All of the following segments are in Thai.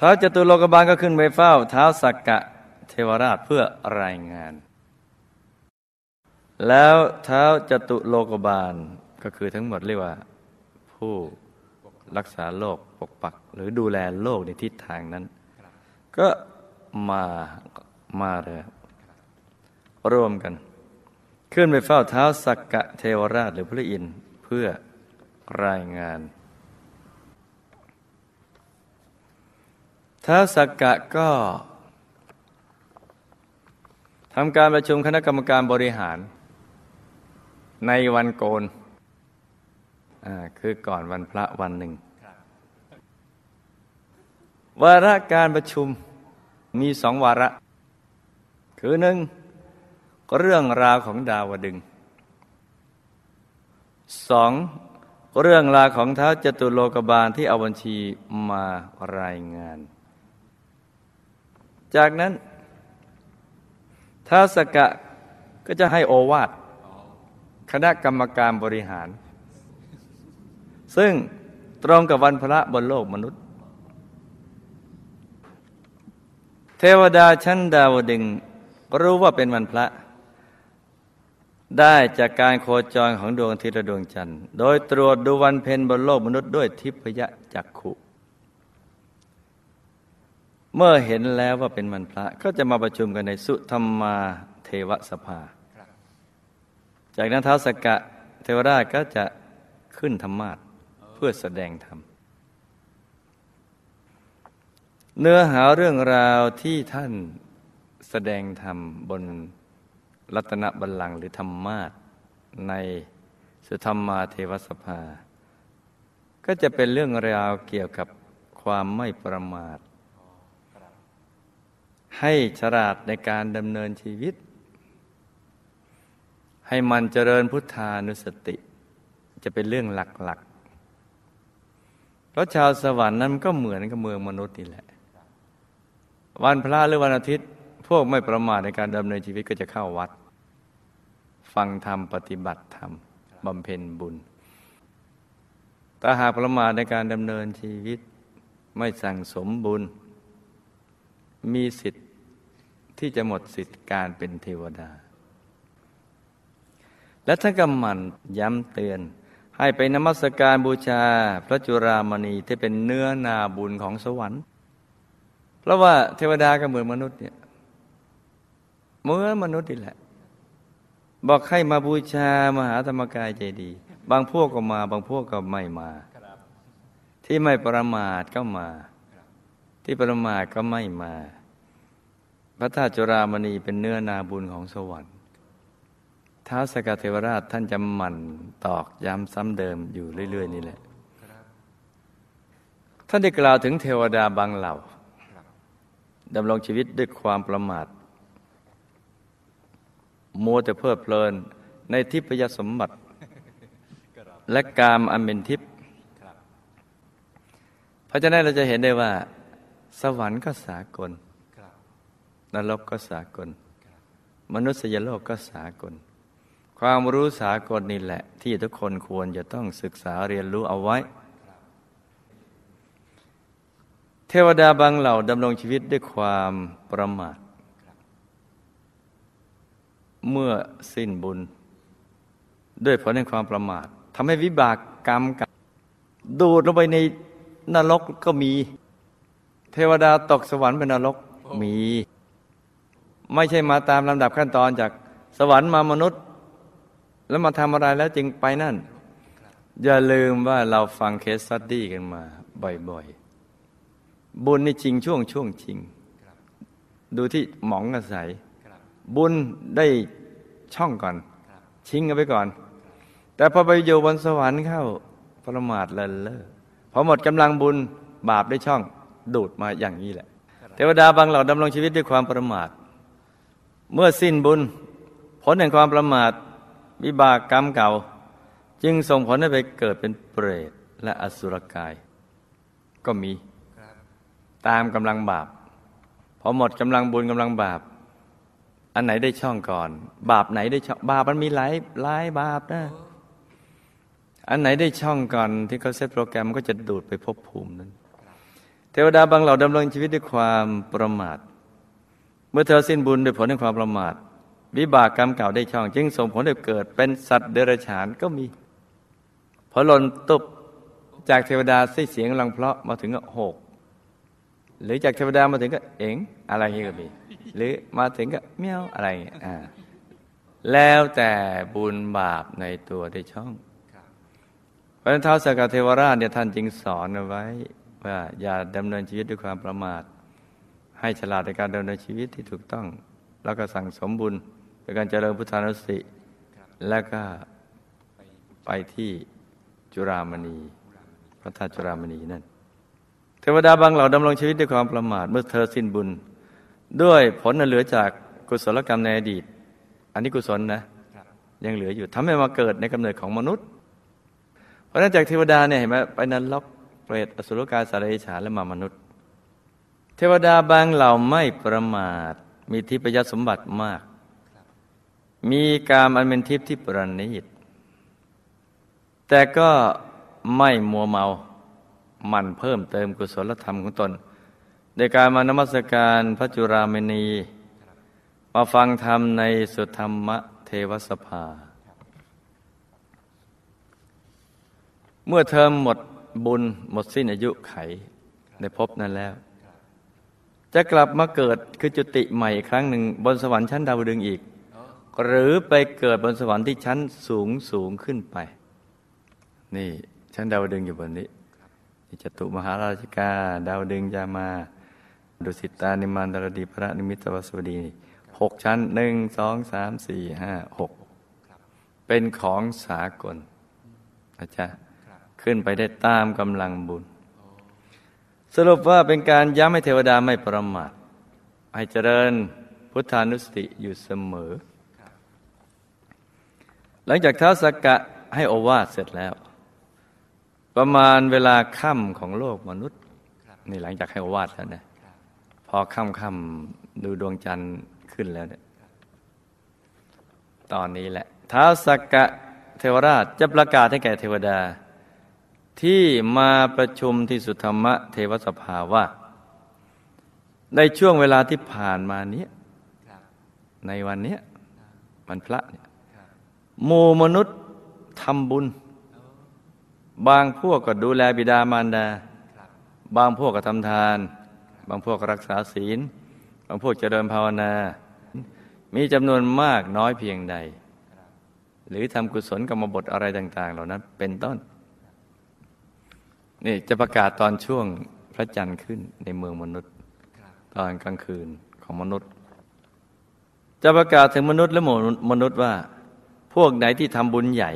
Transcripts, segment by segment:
ท้าวจตุโลกบาลก็ขึ้นไปเฝ้าเท้าสักกะเทวราชเพื่อรายงาน แล้วเท้าจตุโลกบาลก็คือทั้งหมดเรียกว่า ผู้รักษาโลกปกปัก หรือดูแลโลกในทิศทางนั้น ก็มามาเลยร่วมกัน ขึ้นไปเฝ้าเท้าสักกะเทวราชหรือพระอินทร์เพื่อรายงาน ท้าสักกะก็ทำการประชุมคณะกรรมการบริหาร ในวันโกนคือก่อนวันพระวันหนึ่ง วาระการประชุมมีสองวาระ คือหนึ่งเรื่องราวของดาวดึงสองเรื่องราวของเท้าจตุโลกบาลที่เอาบัญชีมารายงาน จากนั้นท้าสกะก็จะให้โอวาทคณะกรรมการบริหาร ซึ่งตรงกับวันพระบนโลกมนุษย์ เทวดาชั้นดาวดึงรู้ว่าเป็นวันพระ ได้จากการโคจรของดวงอาทิตย์และดวงจันทร์ โดยตรวจดูวันเพ็ญบนโลกมนุษย์ด้วยทิพยจักขุ เมื่อเห็นแล้วว่าเป็นวันพระก็จะมาประชุมกันในสุธรรมาเทวสภา จากนั้นท้าวสกะเทวราชก็จะขึ้นธรรมาทเพื่อแสดงธรรม เนื้อหาเรื่องราวที่ท่านแสดงธรรมบนรัตนบัลลังก์หรือธรรมาทในสุธรรมาเทวสภา ก็จะเป็นเรื่องราวเกี่ยวกับความไม่ประมาท ให้ฉลาดในการดำเนินชีวิต ให้มันเจริญพุทธานุสติ จะเป็นเรื่องหลักๆ เพราะชาวสวรรค์นั้นก็เหมือนกับเมืองมนุษย์นี่แหละ วันพระหรือวันอาทิตย์ พวกไม่ประมาทในการดำเนินชีวิตก็จะเข้าวัด ฟังธรรมปฏิบัติธรรมบำเพ็ญบุญแต่หากประมาทในการดำเนินชีวิตไม่สั่งสมบุญ มีสิทธิ์ ที่จะหมดสิทธิ์การเป็นเทวดา และท่านก็มันย้ำเตือน ให้ไปนมัสการบูชาพระจุรามณีที่เป็นเนื้อนาบุญของสวรรค์ เพราะว่าเทวดาก็เหมือนมนุษย์เนี่ยเหมือนมนุษย์นี่แหละ บอกให้มาบูชามหาธรรมกายใจดี บางพวกก็มา บางพวกก็ไม่มา ที่ไม่ประมาทก็มา ที่ประมาทก็ไม่มา พระธาตุจุรามณีเป็นเนื้อนาบุญของสวรรค์ท้าวสกเทวราชท่านจะหมั่นตอกย้ำซ้ำเดิมอยู่เรื่อย ๆ นี่แหละ ท่านได้กล่าวถึงเทวดาบางเหล่าดำรงชีวิตด้วยความประมาทมัวแต่เพลิดเพลินในทิพยสมบัติ และกามอันเป็นทิพย์เพราะฉะนั้นเราจะเห็นได้ว่า สวรรค์ก็สากล นรกก็สากล มนุษยโลกก็สากล ความรู้สากลนี่แหละ ที่ทุกคนควรจะต้องศึกษาเรียนรู้เอาไว้ เทวดาบางเหล่าดำรงชีวิตด้วยความประมาทเมื่อสิ้นบุญ ด้วยผลแห่งความประมาททำให้วิบากกรรมกับดูดลงไปในนรกก็มี เทวดาตกสวรรค์เป็นนรกมี ไม่ใช่มาตามลำดับขั้นตอนจากสวรรค์มามนุษย์ แล้วมาทำอะไรแล้วจึงไปนั่น อย่าลืมว่าเราฟัง case study กันมาบ่อยๆ บุญนี่จริงช่วงช่วงจริง ดูที่หมองกะใสบุญได้ช่องก่อน ชิงกันไปก่อน แต่พอไปอยู่บนสวรรค์เข้าประมาทเลินเล่อพอหมดกำลังบุญบาปได้ช่องดูดมาอย่างนี้แหละ เทวดาบางเหล่าดำรงชีวิตด้วยความประมาท เมื่อสิ้นบุญ ผลแห่งความประมาทวิบากกรรมเก่า จึงส่งผลให้ไปเกิดเป็นเปรตและอสุรกาย ก็มีตามกำลังบาปพอหมดกำลังบุญกำลังบาป อันไหนได้ช่องก่อน บาปไหนได้ช่องบาปมันมีหลายหลายบาปนะอันไหนได้ช่องก่อนที่เขาเซตโปรแกรมก็จะดูดไปพบภูมินั้น เทวดาบางเหล่าดำรงชีวิตด้วยความประมาท เมื่อเธอสิ้นบุญด้วยผลแห่งความประมาท วิบากกรรมเก่าได้ช่อง จึงส่งผลให้เกิดเป็นสัตว์เดรัจฉานก็มีพอหล่นตุบจากเทวดาสิ้เสียงลังเพลาะมาถึงก็หกหรือจากเทวดามาถึงก็เอ๋งอะไรอย่างนี้ก็มีหรือมาถึงก็เมี้ยวอะไรอย่างนี้อ่าแล้วแต่บุญบาปในตัวได้ช่องพระเท้าสกเทวราชเนี่ยท่านจึงสอนเอาไว้ว่าอย่าดำเนินชีวิตด้วยความประมาท ให้ฉลาดในการดำเนินชีวิตที่ถูกต้อง แล้วก็สั่งสมบุญโดยการเจริญพุทธานุสติ แล้วก็ไปที่จุรามณี พระธาตุจุรามณีนั่น เทวดาบางเหล่าดำรงชีวิตด้วยความประมาทเมื่อเธอสิ้นบุญ ด้วยผลเหลือจากกุศลกรรมในอดีต อันนี้กุศลนะ ยังเหลืออยู่ทำให้มาเกิดในกำเนิดของมนุษย์ เพราะนั้นจากเทวดาเนี่ยเห็นไหมไปนั้นล็อกเปรตอสุรกายสารอิฉาและมามนุษย์ เทวดาบางเหล่าไม่ประมาท มีทิพยสมบัติมาก มีการอันเป็นทิพย์ที่ประณีตแต่ก็ไม่มัวเมา มันเพิ่มเติมกุศลธรรมของตน โดยการมานมัสการพระจุรามณี มาฟังธรรมในสุธรรมเทวสภา เมื่อเธอหมดบุญหมดสิ้นอายุไขในภพนั้นแล้ว จะกลับมาเกิดคือจุติใหม่อีกครั้งหนึ่งบนสวรรค์ชั้นดาวดึงอีก หรือไปเกิดบนสวรรค์ที่ชั้นสูงสูงขึ้นไป นี่ชั้นดาวดึงอยู่บนนี้จตุมหาราชิกา ดาวดึงจะมา ดุสิตานิมานดารดีพระนิมิตวสวดีหกชั้นหนึ่งสองสามสี่ห้าหกเป็นของสากลนะจ๊ะขึ้นไปได้ตามกำลังบุญ สรุปว่าเป็นการย้ำให้เทวดาไม่ประมาทให้เจริญพุทธานุสติอยู่เสมอ หลังจากเท้าสกกะให้โอวาทเสร็จแล้ว ประมาณเวลาค่ำของโลกมนุษย์นี่หลังจากให้โอวาทแล้วนะพอค่ำค่ำดูดวงจันทร์ขึ้นแล้วเนี่ยตอนนี้แหละ เท้าสกกะเทวราชจะประกาศให้แก่เทวดา ที่มาประชุมที่สุธรรมะเทวสภาว่า ในช่วงเวลาที่ผ่านมานี้ในวันนี้มันพระเนี่ยหมู่มนุษย์ทำบุญ บางพวกก็ดูแลบิดามารดา บางพวกก็ทำทาน บางพวกรักษาศีล บางพวกเจริญภาวนา มีจำนวนมากน้อยเพียงใด หรือทำกุศลกรรมบทอะไรต่าง ๆ เหล่านั้นเป็นต้น นี่จะประกาศตอนช่วงพระจันทร์ขึ้นในเมืองมนุษย์ ตอนกลางคืนของมนุษย์ จะประกาศถึงมนุษย์และมนุษย์ว่า พวกไหนที่ทำบุญใหญ่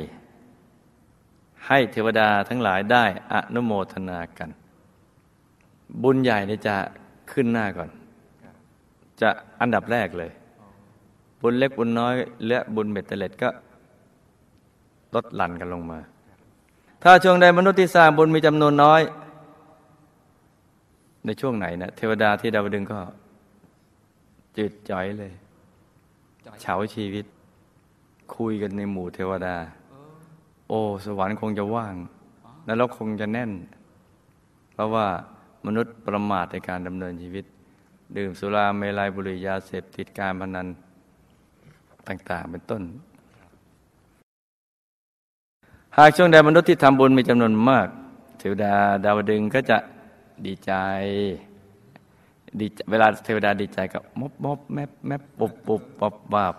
ให้เทวดาทั้งหลายได้อนุโมทนากัน บุญใหญ่นี่จะขึ้นหน้าก่อน จะอันดับแรกเลย บุญเล็กบุญน้อยและบุญเบ็ดเตล็ดก็ลดหลั่นกันลงมา ถ้าช่วงใดมนุษย์ที่สร้างบุญมีจำนวนน้อย ในช่วงไหนนะเทวดาที่ดาวดึงก็ จืดจ่อยเลยเฉาชีวิต คุยกันในหมู่เทวดา โอ้ สวรรค์คงจะว่างนรกคงจะแน่น เพราะว่ามนุษย์ประมาทในการดำเนินชีวิต ดื่มสุราเมลัยบุหรี่ยาเสพติดการพนันต่าง ๆ เป็นต้น หากช่วงใดมนุษย์ที่ทำบุญมีจำนวนมากเทวดาดาวดึงก็จะดีใจดีเวลาเทวดาดีใจกับมบมบแมบแมบปุบปุบปบบาบ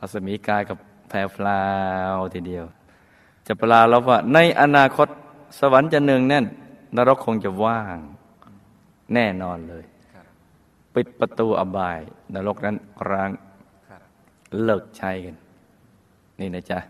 อสมีกายกับแพรฟลาวทีเดียว จะปลาเราว่า ในอนาคตสวรรค์จะเนืองแน่น นรกคงจะว่าง แน่นอนเลย ปิดประตูอบาย นรกนั้นร้างเลิกใช้กัน นี่นะจ๊ะ